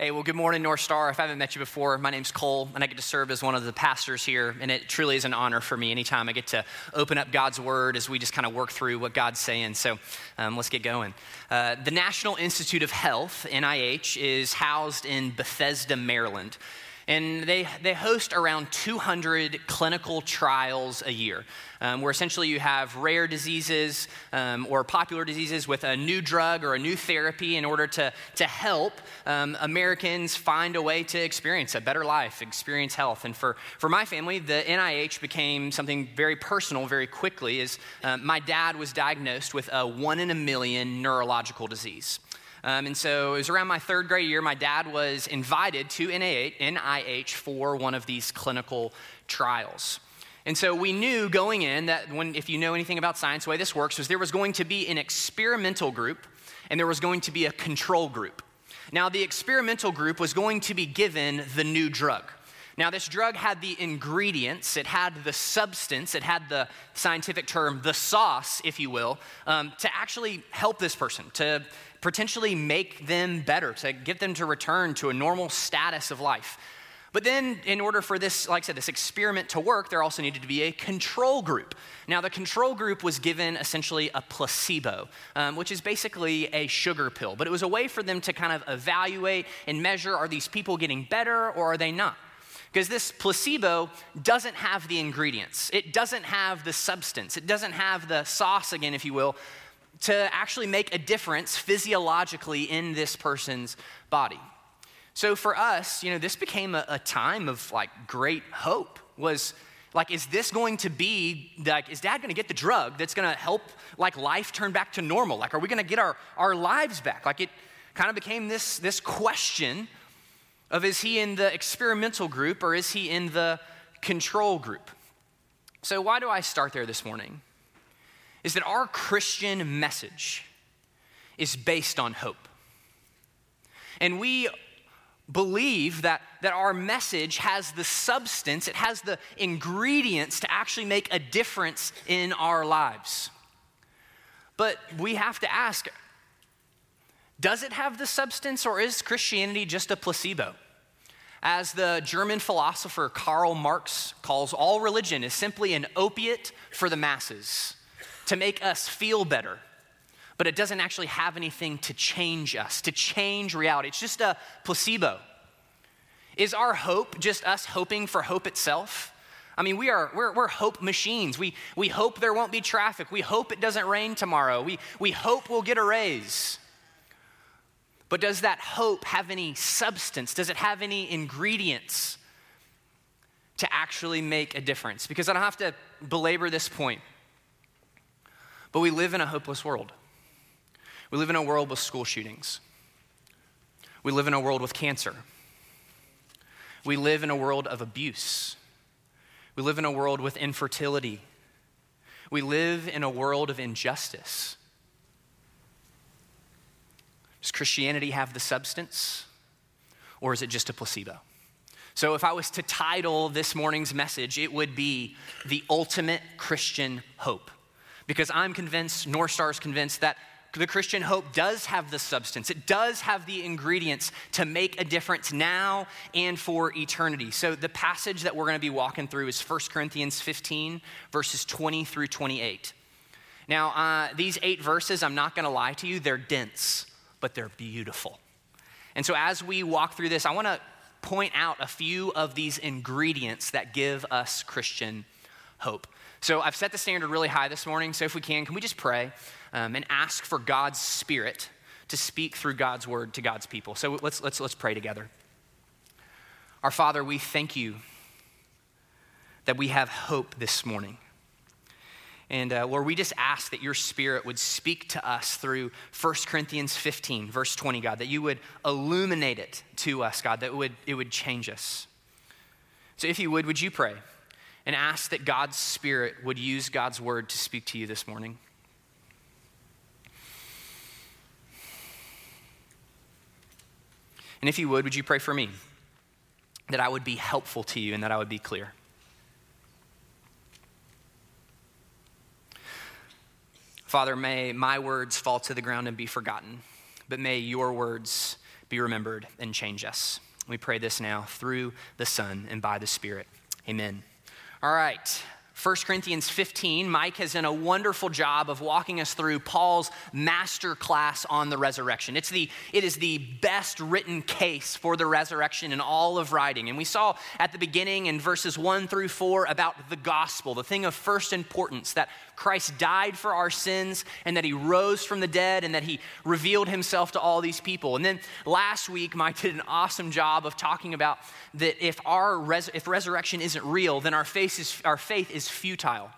Hey, well, good morning, North Star. If I haven't met you before, my name's Cole, and I get to serve as one of the pastors here. And it truly is an honor for me anytime I get to open up God's Word as we just kind of work through what God's saying. So um, let's get going. Uh, the National Institute of Health, NIH, is housed in Bethesda, Maryland and they, they host around 200 clinical trials a year, um, where essentially you have rare diseases um, or popular diseases with a new drug or a new therapy in order to, to help um, Americans find a way to experience a better life, experience health. And for, for my family, the NIH became something very personal very quickly, as um, my dad was diagnosed with a one in a million neurological disease. Um, and so it was around my third grade year, my dad was invited to NIH for one of these clinical trials. And so we knew going in that when, if you know anything about science, the way this works was there was going to be an experimental group and there was going to be a control group. Now, the experimental group was going to be given the new drug. Now, this drug had the ingredients, it had the substance, it had the scientific term, the sauce, if you will, um, to actually help this person, to potentially make them better, to get them to return to a normal status of life. But then, in order for this, like I said, this experiment to work, there also needed to be a control group. Now, the control group was given essentially a placebo, um, which is basically a sugar pill. But it was a way for them to kind of evaluate and measure are these people getting better or are they not? Because this placebo doesn't have the ingredients, it doesn't have the substance, it doesn't have the sauce, again, if you will, to actually make a difference physiologically in this person's body. So for us, you know, this became a, a time of like great hope. Was like, is this going to be like, is dad gonna get the drug that's gonna help like life turn back to normal? Like, are we gonna get our, our lives back? Like it kind of became this, this question of is he in the experimental group or is he in the control group? So why do I start there this morning? is that our Christian message is based on hope. And we believe that, that our message has the substance, it has the ingredients to actually make a difference in our lives. But we have to ask does it have the substance, or is Christianity just a placebo? As the German philosopher Karl Marx calls all religion is simply an opiate for the masses to make us feel better, but it doesn't actually have anything to change us, to change reality. It's just a placebo. Is our hope just us hoping for hope itself? I mean, we are, we're, we're hope machines. We, we hope there won't be traffic. We hope it doesn't rain tomorrow. We, we hope we'll get a raise. But does that hope have any substance? Does it have any ingredients to actually make a difference? Because I don't have to belabor this point. But we live in a hopeless world. We live in a world with school shootings. We live in a world with cancer. We live in a world of abuse. We live in a world with infertility. We live in a world of injustice. Does Christianity have the substance, or is it just a placebo? So, if I was to title this morning's message, it would be The Ultimate Christian Hope because I'm convinced, North Star is convinced, that the Christian hope does have the substance. It does have the ingredients to make a difference now and for eternity. So, the passage that we're going to be walking through is 1 Corinthians 15, verses 20 through 28. Now, uh, these eight verses, I'm not going to lie to you, they're dense, but they're beautiful. And so, as we walk through this, I want to point out a few of these ingredients that give us Christian hope. So I've set the standard really high this morning. So if we can, can we just pray um, and ask for God's Spirit to speak through God's word to God's people? So let's, let's, let's pray together. Our Father, we thank you that we have hope this morning. And uh, we just ask that your spirit would speak to us through 1 Corinthians 15, verse 20, God, that you would illuminate it to us, God, that it would, it would change us. So if you would, would you pray? and ask that God's Spirit would use God's word to speak to you this morning. And if you would, would you pray for me that I would be helpful to you and that I would be clear? Father, may my words fall to the ground and be forgotten, but may your words be remembered and change us. We pray this now through the Son and by the Spirit. Amen. All right. 1 Corinthians 15, Mike has done a wonderful job of walking us through Paul's master class on the resurrection. It's the, it is the best written case for the resurrection in all of writing. And we saw at the beginning in verses 1 through 4 about the gospel, the thing of first importance that Christ died for our sins and that he rose from the dead and that he revealed himself to all these people. And then last week, Mike did an awesome job of talking about that if our res- if resurrection isn't real, then our faith is, our faith is futile,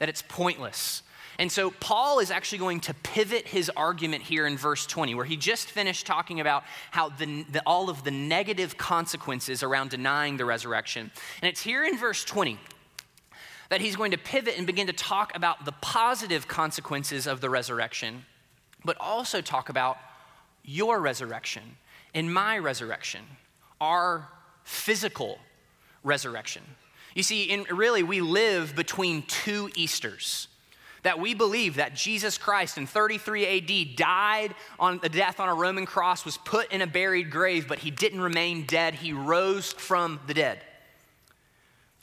that it's pointless. And so Paul is actually going to pivot his argument here in verse 20, where he just finished talking about how the, the, all of the negative consequences around denying the resurrection. And it's here in verse 20 that he's going to pivot and begin to talk about the positive consequences of the resurrection, but also talk about your resurrection and my resurrection, our physical resurrection. You see, in, really, we live between two Easters. That we believe that Jesus Christ in 33 AD died on the death on a Roman cross, was put in a buried grave, but he didn't remain dead. He rose from the dead.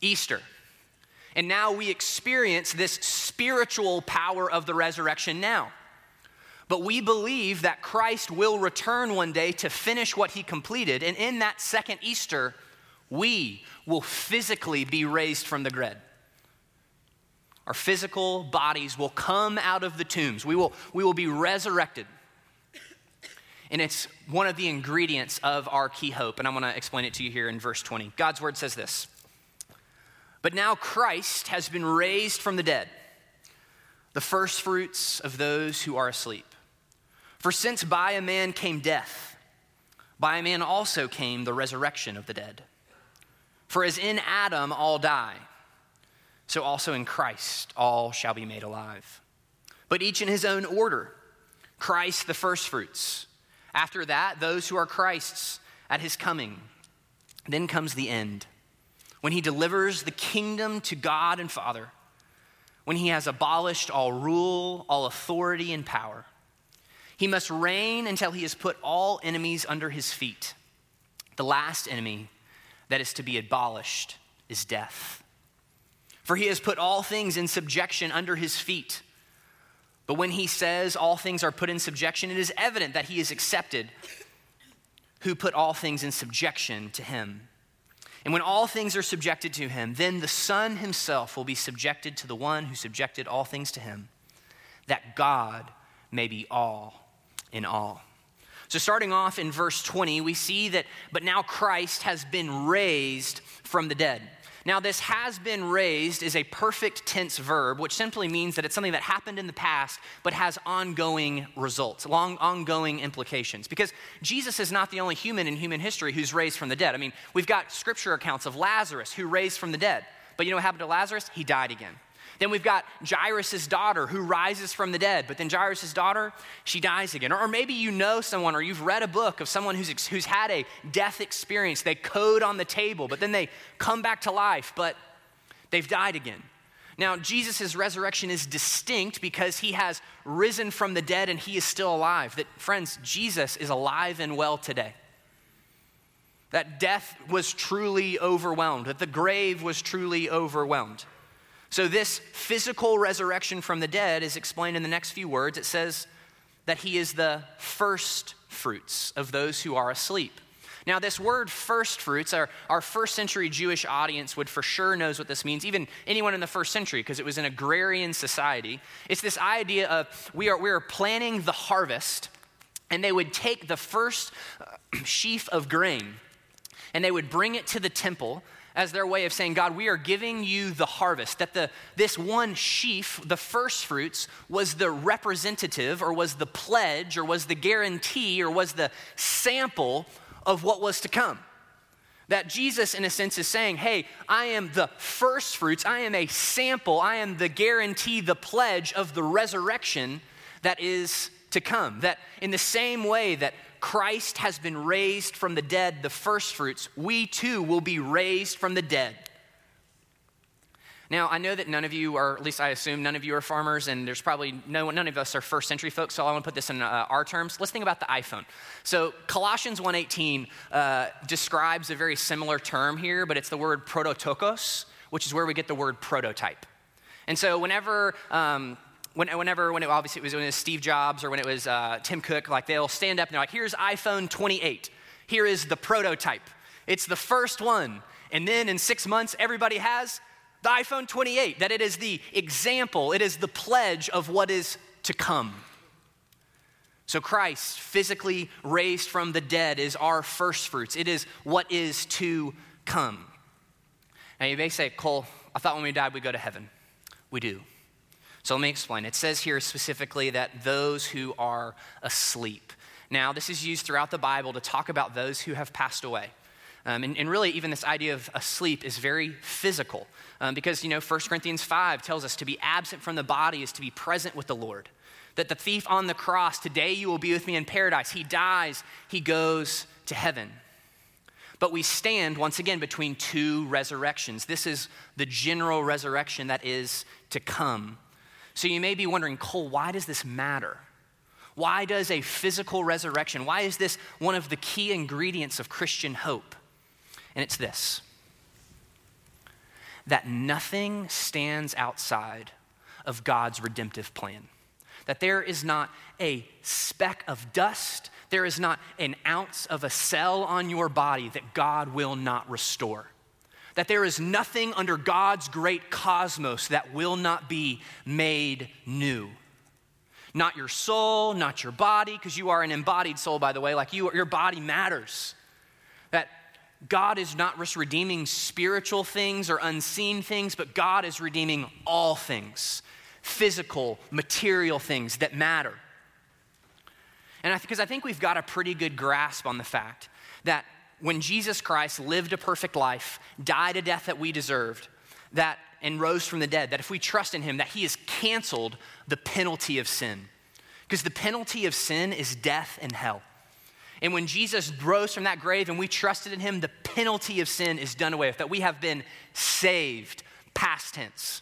Easter. And now we experience this spiritual power of the resurrection now. But we believe that Christ will return one day to finish what he completed. And in that second Easter, we will physically be raised from the dead. Our physical bodies will come out of the tombs. We will, we will be resurrected. And it's one of the ingredients of our key hope. And I'm going to explain it to you here in verse 20. God's word says this But now Christ has been raised from the dead, the firstfruits of those who are asleep. For since by a man came death, by a man also came the resurrection of the dead. For as in Adam all die, so also in Christ all shall be made alive. But each in his own order Christ the firstfruits. After that, those who are Christ's at his coming. Then comes the end, when he delivers the kingdom to God and Father, when he has abolished all rule, all authority, and power. He must reign until he has put all enemies under his feet. The last enemy that is to be abolished is death. For he has put all things in subjection under his feet. But when he says all things are put in subjection, it is evident that he is accepted who put all things in subjection to him. And when all things are subjected to him, then the Son himself will be subjected to the one who subjected all things to him, that God may be all in all. So, starting off in verse 20, we see that, but now Christ has been raised from the dead. Now, this has been raised is a perfect tense verb, which simply means that it's something that happened in the past but has ongoing results, long, ongoing implications. Because Jesus is not the only human in human history who's raised from the dead. I mean, we've got scripture accounts of Lazarus who raised from the dead. But you know what happened to Lazarus? He died again. Then we've got Jairus' daughter who rises from the dead, but then Jairus' daughter, she dies again. Or, maybe you know someone or you've read a book of someone who's, who's had a death experience. They code on the table, but then they come back to life, but they've died again. Now, Jesus' resurrection is distinct because he has risen from the dead and he is still alive. That, friends, Jesus is alive and well today. That death was truly overwhelmed, that the grave was truly overwhelmed. So, this physical resurrection from the dead is explained in the next few words. It says that he is the first fruits of those who are asleep. Now, this word first fruits, our, our first century Jewish audience would for sure knows what this means, even anyone in the first century, because it was an agrarian society. It's this idea of we are, we are planning the harvest, and they would take the first uh, sheaf of grain and they would bring it to the temple as their way of saying, God, we are giving you the harvest. That the, this one sheaf, the first fruits, was the representative or was the pledge or was the guarantee or was the sample of what was to come. That Jesus, in a sense, is saying, Hey, I am the first fruits, I am a sample, I am the guarantee, the pledge of the resurrection that is to come. That in the same way that Christ has been raised from the dead, the firstfruits, we too will be raised from the dead. Now, I know that none of you are, at least I assume none of you are farmers, and there's probably no, none of us are first century folks, so I want to put this in uh, our terms. Let's think about the iPhone. So Colossians 1.18 uh, describes a very similar term here, but it's the word prototokos, which is where we get the word prototype. And so whenever, um, whenever, when it, obviously it was when it was Steve Jobs or when it was uh, Tim Cook, like they'll stand up and they're like, here's iPhone 28. Here is the prototype. It's the first one. And then in six months, everybody has the iPhone 28, that it is the example, it is the pledge of what is to come. So, Christ, physically raised from the dead, is our first fruits. It is what is to come. Now, you may say, Cole, I thought when we died we'd go to heaven. We do. So, let me explain. It says here specifically that those who are asleep. Now, this is used throughout the Bible to talk about those who have passed away. Um, and, and, really, even this idea of asleep is very physical um, because, you know, 1 Corinthians 5 tells us to be absent from the body is to be present with the Lord. That the thief on the cross, today you will be with me in paradise. He dies, he goes to heaven. But we stand once again between two resurrections. This is the general resurrection that is to come. So you may be wondering, Cole, why does this matter? Why does a physical resurrection, why is this one of the key ingredients of Christian hope? And it's this that nothing stands outside of God's redemptive plan. That there is not a speck of dust, there is not an ounce of a cell on your body that God will not restore. That there is nothing under God's great cosmos that will not be made new. Not your soul, not your body, because you are an embodied soul, by the way, like you, your body matters. That God is not just redeeming spiritual things or unseen things, but God is redeeming all things physical, material things that matter. And because I, I think we've got a pretty good grasp on the fact that when Jesus Christ lived a perfect life, died a death that we deserved, that and rose from the dead, that if we trust in him, that he has canceled the penalty of sin. Because the penalty of sin is death and hell. And when Jesus rose from that grave and we trusted in him, the penalty of sin is done away with, that we have been saved, past tense.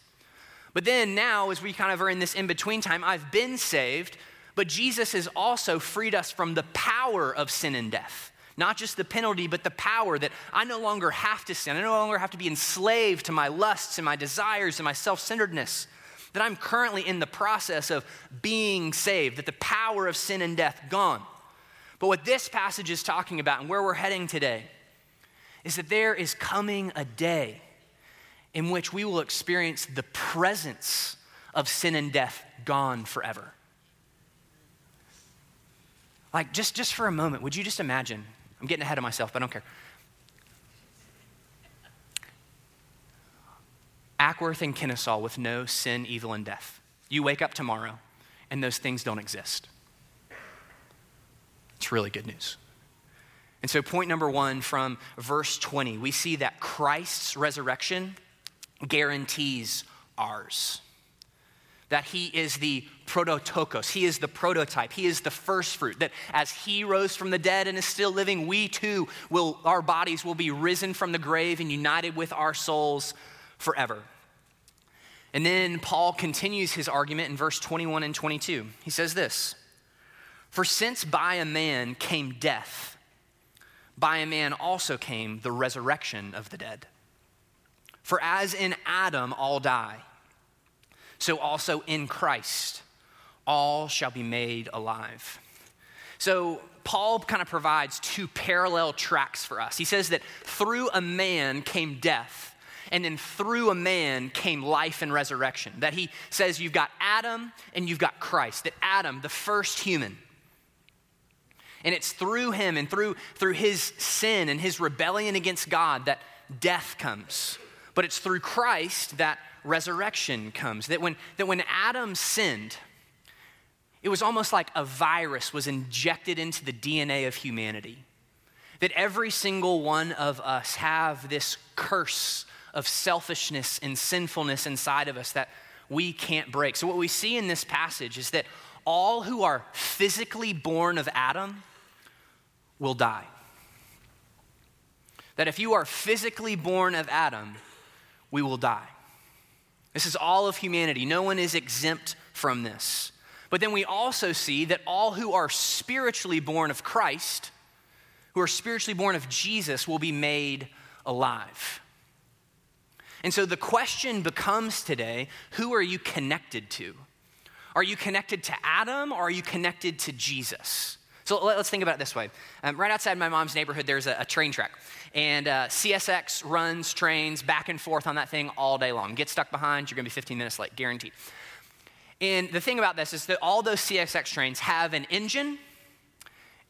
But then now, as we kind of are in this in between time, I've been saved, but Jesus has also freed us from the power of sin and death. Not just the penalty, but the power that I no longer have to sin. I no longer have to be enslaved to my lusts and my desires and my self centeredness. That I'm currently in the process of being saved, that the power of sin and death gone. But what this passage is talking about and where we're heading today is that there is coming a day in which we will experience the presence of sin and death gone forever. Like, just, just for a moment, would you just imagine? I'm getting ahead of myself, but I don't care. Acworth and Kennesaw with no sin, evil, and death. You wake up tomorrow, and those things don't exist. It's really good news. And so, point number one from verse 20, we see that Christ's resurrection guarantees ours. That he is the prototokos, he is the prototype, he is the first fruit. That as he rose from the dead and is still living, we too will, our bodies will be risen from the grave and united with our souls forever. And then Paul continues his argument in verse 21 and 22. He says this for since by a man came death, by a man also came the resurrection of the dead. For as in Adam all die, so also in Christ all shall be made alive. So Paul kind of provides two parallel tracks for us. He says that through a man came death, and then through a man came life and resurrection. That he says you've got Adam and you've got Christ. That Adam, the first human, and it's through him and through, through his sin and his rebellion against God that death comes. But it's through Christ that resurrection comes. That when, that when Adam sinned, it was almost like a virus was injected into the DNA of humanity. That every single one of us have this curse of selfishness and sinfulness inside of us that we can't break. So, what we see in this passage is that all who are physically born of Adam will die. That if you are physically born of Adam, we will die. This is all of humanity. No one is exempt from this. But then we also see that all who are spiritually born of Christ, who are spiritually born of Jesus, will be made alive. And so the question becomes today who are you connected to? Are you connected to Adam or are you connected to Jesus? So let's think about it this way. Um, right outside my mom's neighborhood, there's a, a train track. And uh, CSX runs trains back and forth on that thing all day long. Get stuck behind, you're gonna be 15 minutes late, guaranteed. And the thing about this is that all those CSX trains have an engine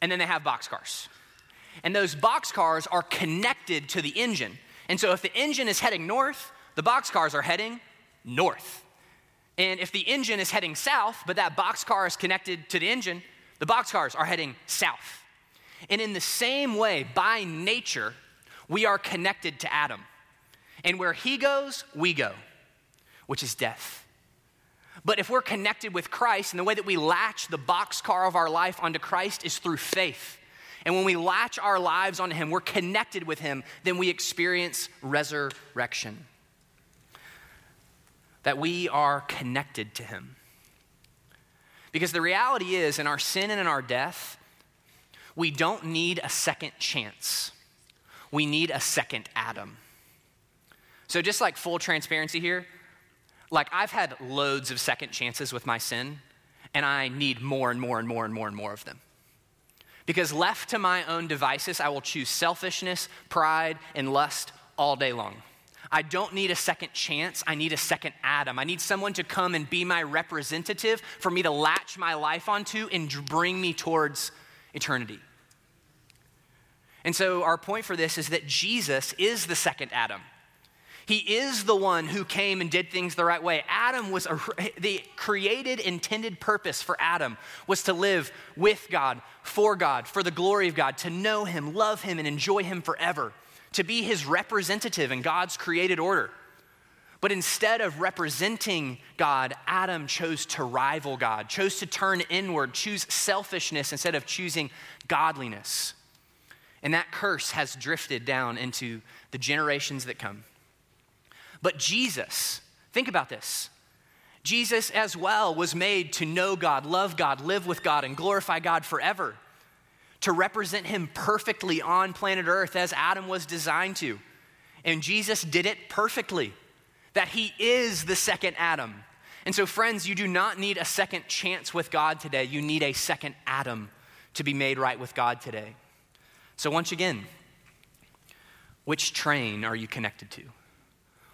and then they have boxcars. And those boxcars are connected to the engine. And so if the engine is heading north, the boxcars are heading north. And if the engine is heading south, but that boxcar is connected to the engine, the boxcars are heading south. And in the same way, by nature, we are connected to Adam. And where he goes, we go, which is death. But if we're connected with Christ, and the way that we latch the boxcar of our life onto Christ is through faith. And when we latch our lives onto Him, we're connected with Him, then we experience resurrection. That we are connected to Him. Because the reality is, in our sin and in our death, we don't need a second chance. We need a second Adam. So, just like full transparency here, like I've had loads of second chances with my sin, and I need more and more and more and more and more of them. Because left to my own devices, I will choose selfishness, pride, and lust all day long. I don't need a second chance. I need a second Adam. I need someone to come and be my representative for me to latch my life onto and bring me towards eternity. And so, our point for this is that Jesus is the second Adam. He is the one who came and did things the right way. Adam was a, the created, intended purpose for Adam was to live with God, for God, for the glory of God, to know Him, love Him, and enjoy Him forever, to be His representative in God's created order. But instead of representing God, Adam chose to rival God, chose to turn inward, choose selfishness instead of choosing godliness. And that curse has drifted down into the generations that come. But Jesus, think about this. Jesus as well was made to know God, love God, live with God, and glorify God forever, to represent Him perfectly on planet Earth as Adam was designed to. And Jesus did it perfectly, that He is the second Adam. And so, friends, you do not need a second chance with God today. You need a second Adam to be made right with God today. So, once again, which train are you connected to?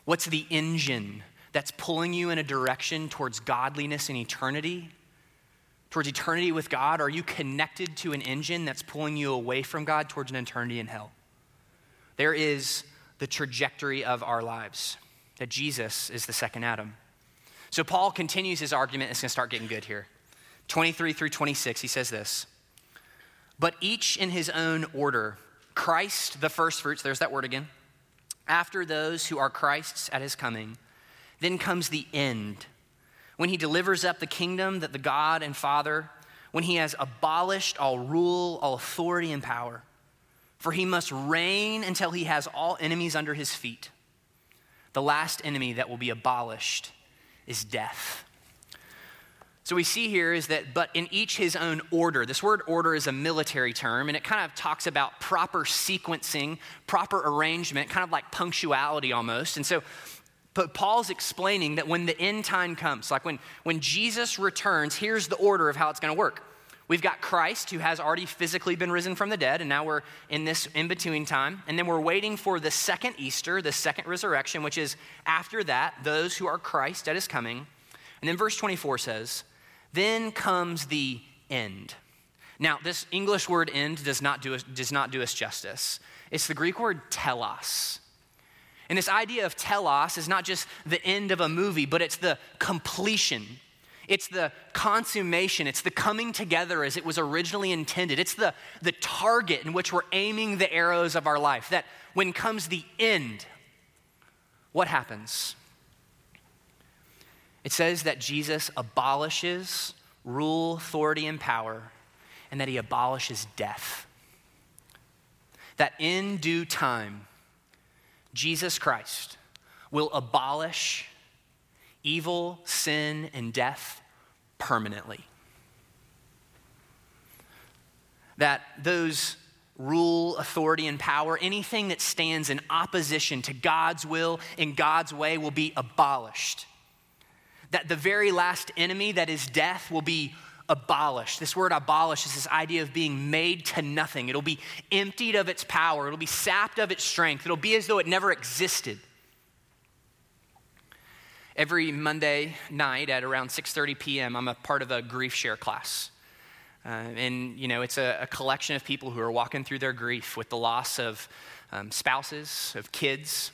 What's the engine that's pulling you in a direction towards godliness and eternity? Towards eternity with God? Are you connected to an engine that's pulling you away from God towards an eternity in hell? There is the trajectory of our lives, that Jesus is the second Adam. So Paul continues his argument. It's going to start getting good here. 23 through 26, he says this But each in his own order Christ, the first fruits, there's that word again after those who are Christ's at his coming, then comes the end, when he delivers up the kingdom that the God and Father, when he has abolished all rule, all authority, and power. For he must reign until he has all enemies under his feet. The last enemy that will be abolished is death. So we see here is that, but in each his own order. This word order is a military term, and it kind of talks about proper sequencing, proper arrangement, kind of like punctuality almost. And so, but Paul's explaining that when the end time comes, like when, when Jesus returns, here's the order of how it's going to work. We've got Christ who has already physically been risen from the dead, and now we're in this in between time. And then we're waiting for the second Easter, the second resurrection, which is after that, those who are Christ at his coming. And then verse 24 says, then comes the end. Now, this English word end does not do us, does not do us justice. It's the Greek word telos. And this idea of telos is not just the end of a movie, but it's the completion. It's the consummation. It's the coming together as it was originally intended. It's the, the target in which we're aiming the arrows of our life. That when comes the end, what happens? It says that Jesus abolishes rule, authority, and power, and that he abolishes death. That in due time, Jesus Christ will abolish, evil, sin, and death permanently. That those rule, authority, and power, anything that stands in opposition to God's will and God's way will be abolished. That the very last enemy, that is death, will be abolished. This word abolish is this idea of being made to nothing. It'll be emptied of its power, it'll be sapped of its strength, it'll be as though it never existed. Every Monday night at around 6:30 p.m., I'm a part of a grief share class. Uh, and, you know, it's a, a, collection of people who are walking through their grief with the loss of um, spouses, of kids,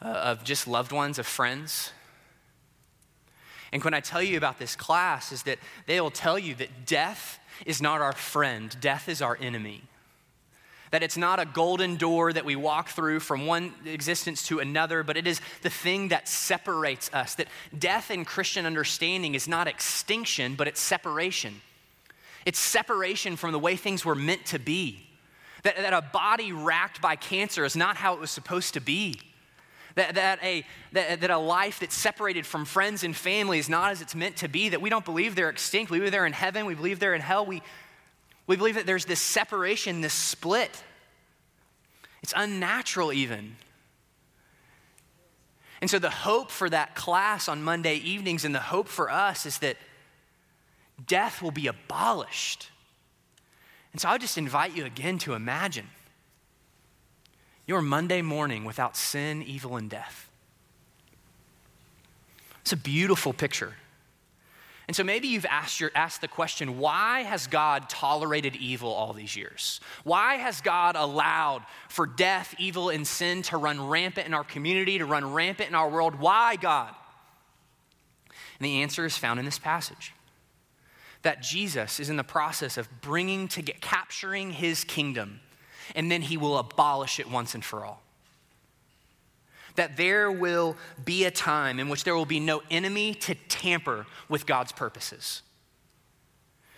uh, of just loved ones, of friends. And when I tell you about this class, is that they will tell you that death is not our friend, death is our enemy. That it's not a golden door that we walk through from one existence to another, but it is the thing that separates us. That death in Christian understanding is not extinction, but it's separation. It's separation from the way things were meant to be. That, that a body racked by cancer is not how it was supposed to be. That, that, a, that, that a life that's separated from friends and family is not as it's meant to be, that we don't believe they're extinct. We believe they're in heaven, we believe they're in hell. We, we believe that there's this separation, this split. It's unnatural, even. And so, the hope for that class on Monday evenings and the hope for us is that death will be abolished. And so I would just invite you again to imagine your Monday morning without sin, evil, and death. It's a beautiful picture. And so maybe you've asked, your, asked the question why has God tolerated evil all these years? Why has God allowed for death, evil, and sin to run rampant in our community, to run rampant in our world? Why, God? And the answer is found in this passage that Jesus is in the process of bringing to get, capturing his kingdom, and then he will abolish it once and for all. That there will be a time in which there will be no enemy to tamper with God's purposes.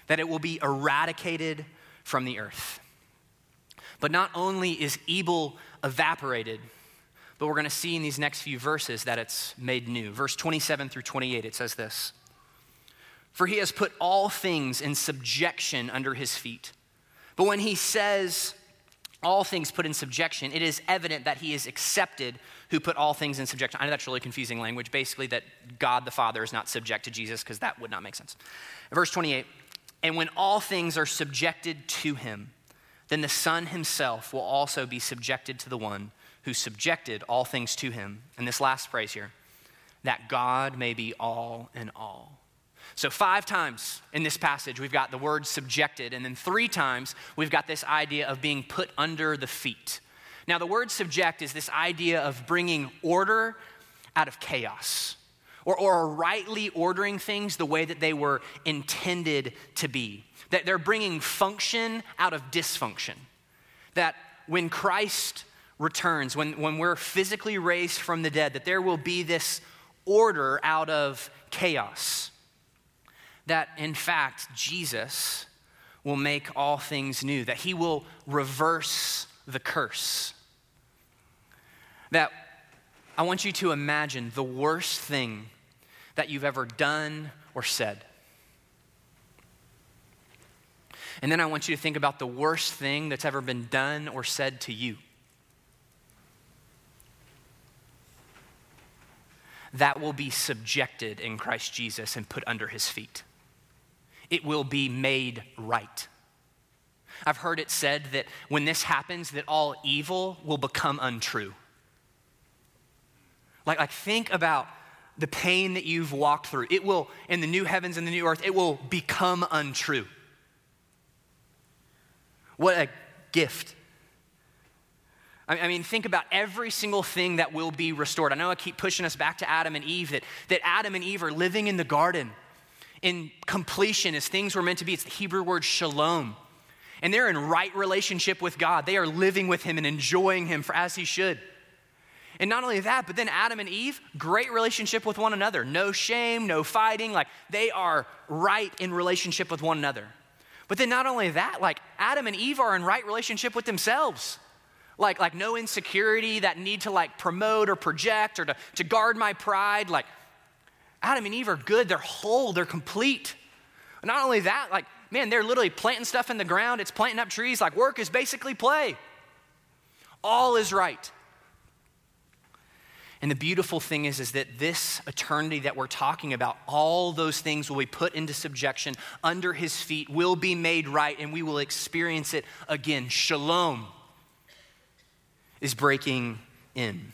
That it will be eradicated from the earth. But not only is evil evaporated, but we're going to see in these next few verses that it's made new. Verse 27 through 28, it says this. For he has put all things in subjection under his feet. But when he says, all things put in subjection, it is evident that he is accepted who put all things in subjection. I know that's really confusing language. Basically, that God the Father is not subject to Jesus, because that would not make sense. Verse 28 And when all things are subjected to him, then the Son himself will also be subjected to the one who subjected all things to him. And this last phrase here that God may be all in all. So, five times in this passage, we've got the word subjected, and then three times, we've got this idea of being put under the feet. Now, the word subject is this idea of bringing order out of chaos, or, or rightly ordering things the way that they were intended to be. That they're bringing function out of dysfunction. That when Christ returns, when, when we're physically raised from the dead, that there will be this order out of chaos that in fact Jesus will make all things new, that he will reverse the curse. That I want you to imagine the worst thing that you've ever done or said. And then I want you to think about the worst thing that's ever been done or said to you. That will be subjected in Christ Jesus and put under his feet it will be made right. I've heard it said that when this happens, that all evil will become untrue. Like, like think about the pain that you've walked through. It will, in the new heavens and the new earth, it will become untrue. What a gift. I mean, think about every single thing that will be restored. I know I keep pushing us back to Adam and Eve, that, that Adam and Eve are living in the garden in completion as things were meant to be. It's the Hebrew word shalom. And they're in right relationship with God. They are living with Him and enjoying Him for, as He should. And not only that, but then Adam and Eve, great relationship with one another. No shame, no fighting. Like they are right in relationship with one another. But then not only that, like Adam and Eve are in right relationship with themselves. Like, like no insecurity that need to like promote or project or to, to guard my pride. Like Adam and Eve are good, they're whole, they're complete. Not only that, like, man, they're literally planting stuff in the ground, it's planting up trees. Like work is basically play. All is right. And the beautiful thing is, is that this eternity that we're talking about, all those things will be put into subjection under his feet, will be made right, and we will experience it again. Shalom is breaking in.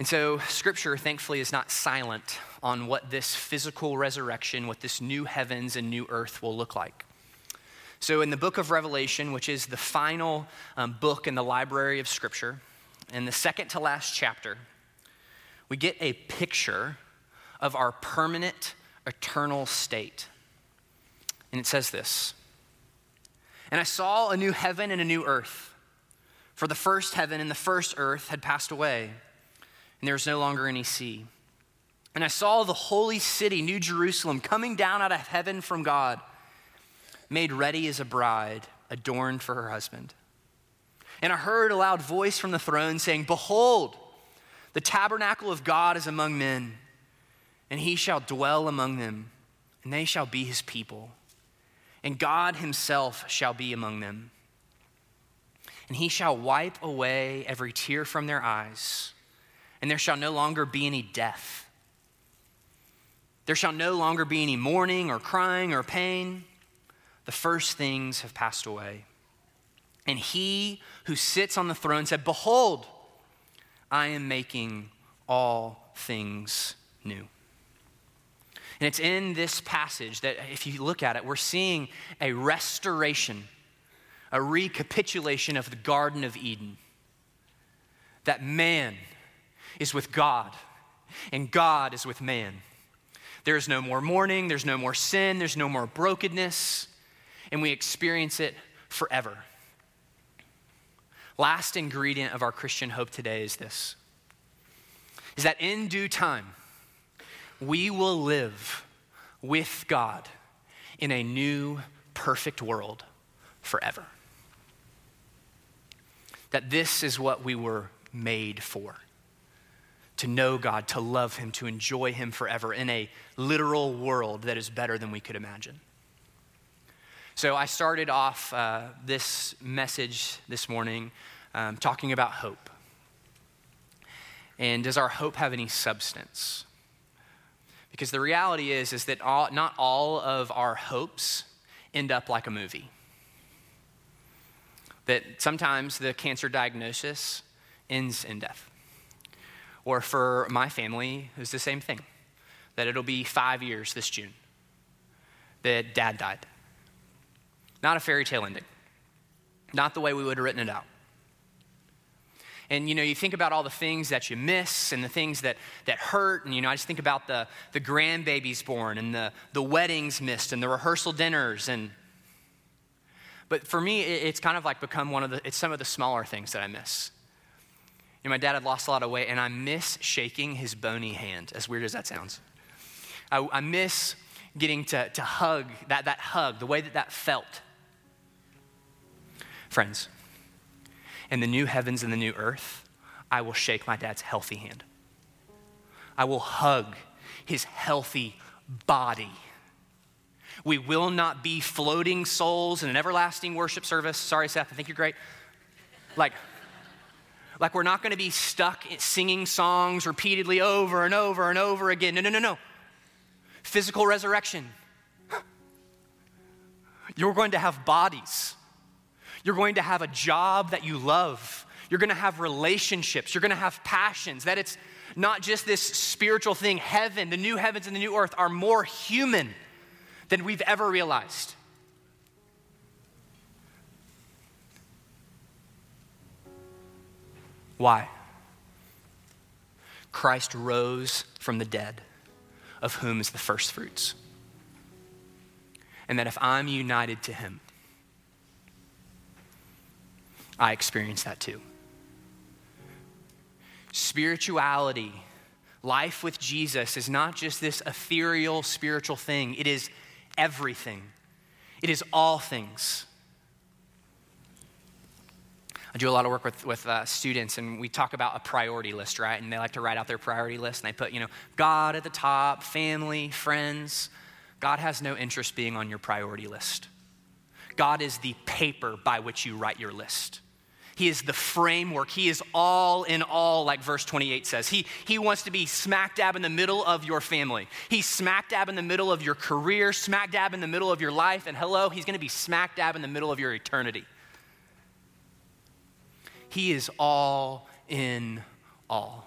And so, scripture, thankfully, is not silent on what this physical resurrection, what this new heavens and new earth will look like. So, in the book of Revelation, which is the final um, book in the library of scripture, in the second to last chapter, we get a picture of our permanent, eternal state. And it says this And I saw a new heaven and a new earth, for the first heaven and the first earth had passed away, and there was no longer any sea. And I saw the holy city, New Jerusalem, coming down out of heaven from God, made ready as a bride, adorned for her husband. And I heard a loud voice from the throne saying, Behold, the tabernacle of God is among men, and he shall dwell among them, and they shall be his people. And God himself shall be among them. And he shall wipe away every tear from their eyes, and there shall no longer be any death. There shall no longer be any mourning or crying or pain. The first things have passed away. And he who sits on the throne said, Behold, I am making all things new. And it's in this passage that, if you look at it, we're seeing a restoration, a recapitulation of the Garden of Eden. That man is with God, and God is with man. There is no more mourning, there's no more sin, there's no more brokenness, and we experience it forever last ingredient of our Christian hope today is this is that in due time, we will live with God in a new, perfect world forever. That this is what we were made for to know God, to love Him, to enjoy Him forever in a literal world that is better than we could imagine. So I started off uh, this message this morning um, talking about hope. And does our hope have any substance? Because the reality is, is that all, not all of our hopes end up like a movie. That sometimes the cancer diagnosis ends in death. Or for my family, it was the same thing that it'll be five years this June that dad died. Not a fairy tale ending. Not the way we would have written it out. And you know, you think about all the things that you miss and the things that, that hurt. And you know, I just think about the, the grandbabies born and the, the weddings missed and the rehearsal dinners. And but for me, it, it's kind of like become one of the it's some of the smaller things that I miss. My dad had lost a lot of weight, and I miss shaking his bony hand, as weird as that sounds. I, I miss getting to, to hug, that, that hug, the way that that felt. Friends, in the new heavens and the new earth, I will shake my dad's healthy hand. I will hug his healthy body. We will not be floating souls in an everlasting worship service. Sorry, Seth, I think you're great. Like, like we're not going to be stuck singing songs repeatedly over and over and over again. No, no, no, no. Physical resurrection. You're going to have bodies. You're going to have a job that you love. You're going to have relationships. You're going to have passions. That it's not just this spiritual thing. Heaven, the new heavens and the new earth are more human than we've ever realized. Why? Christ rose from the dead, of whom is the first fruits. And that if I'm united to him, I experience that too. Spirituality, life with Jesus, is not just this ethereal spiritual thing, it is everything, it is all things. I do a lot of work with, with uh, students, and we talk about a priority list, right? And they like to write out their priority list, and they put, you know, God at the top, family, friends. God has no interest being on your priority list. God is the paper by which you write your list. He is the framework. He is all in all, like verse 28 says. He, he wants to be smack dab in the middle of your family. He's smack dab in the middle of your career, smack dab in the middle of your life, and hello, he's to be smack dab in the middle of your eternity. He is all in all.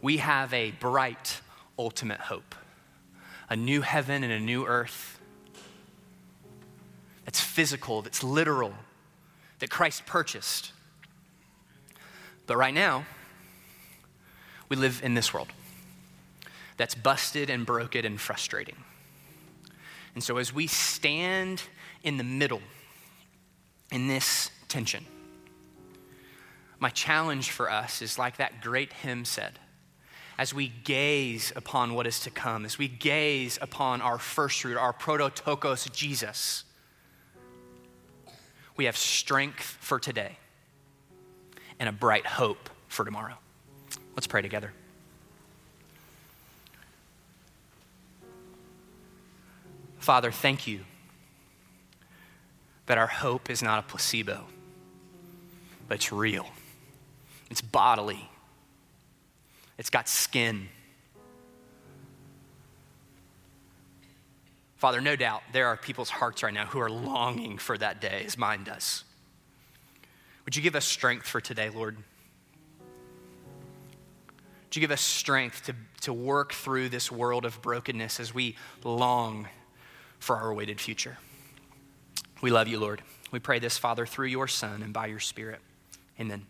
We have a bright ultimate hope a new heaven and a new earth that's physical, that's literal, that Christ purchased. But right now, we live in this world that's busted and broken and frustrating. And so, as we stand in the middle in this tension. My challenge for us is like that great hymn said as we gaze upon what is to come, as we gaze upon our first root, our prototokos, Jesus, we have strength for today and a bright hope for tomorrow. Let's pray together. Father, thank you that our hope is not a placebo, but it's real, it's bodily, it's got skin. Father, no doubt there are people's hearts right now who are longing for that day, as mine does. Would you give us strength for today, Lord? Would you give us strength to, to work through this world of brokenness as we long for our awaited future? We love you, Lord. We pray this, Father, through your Son and by your Spirit. Amen.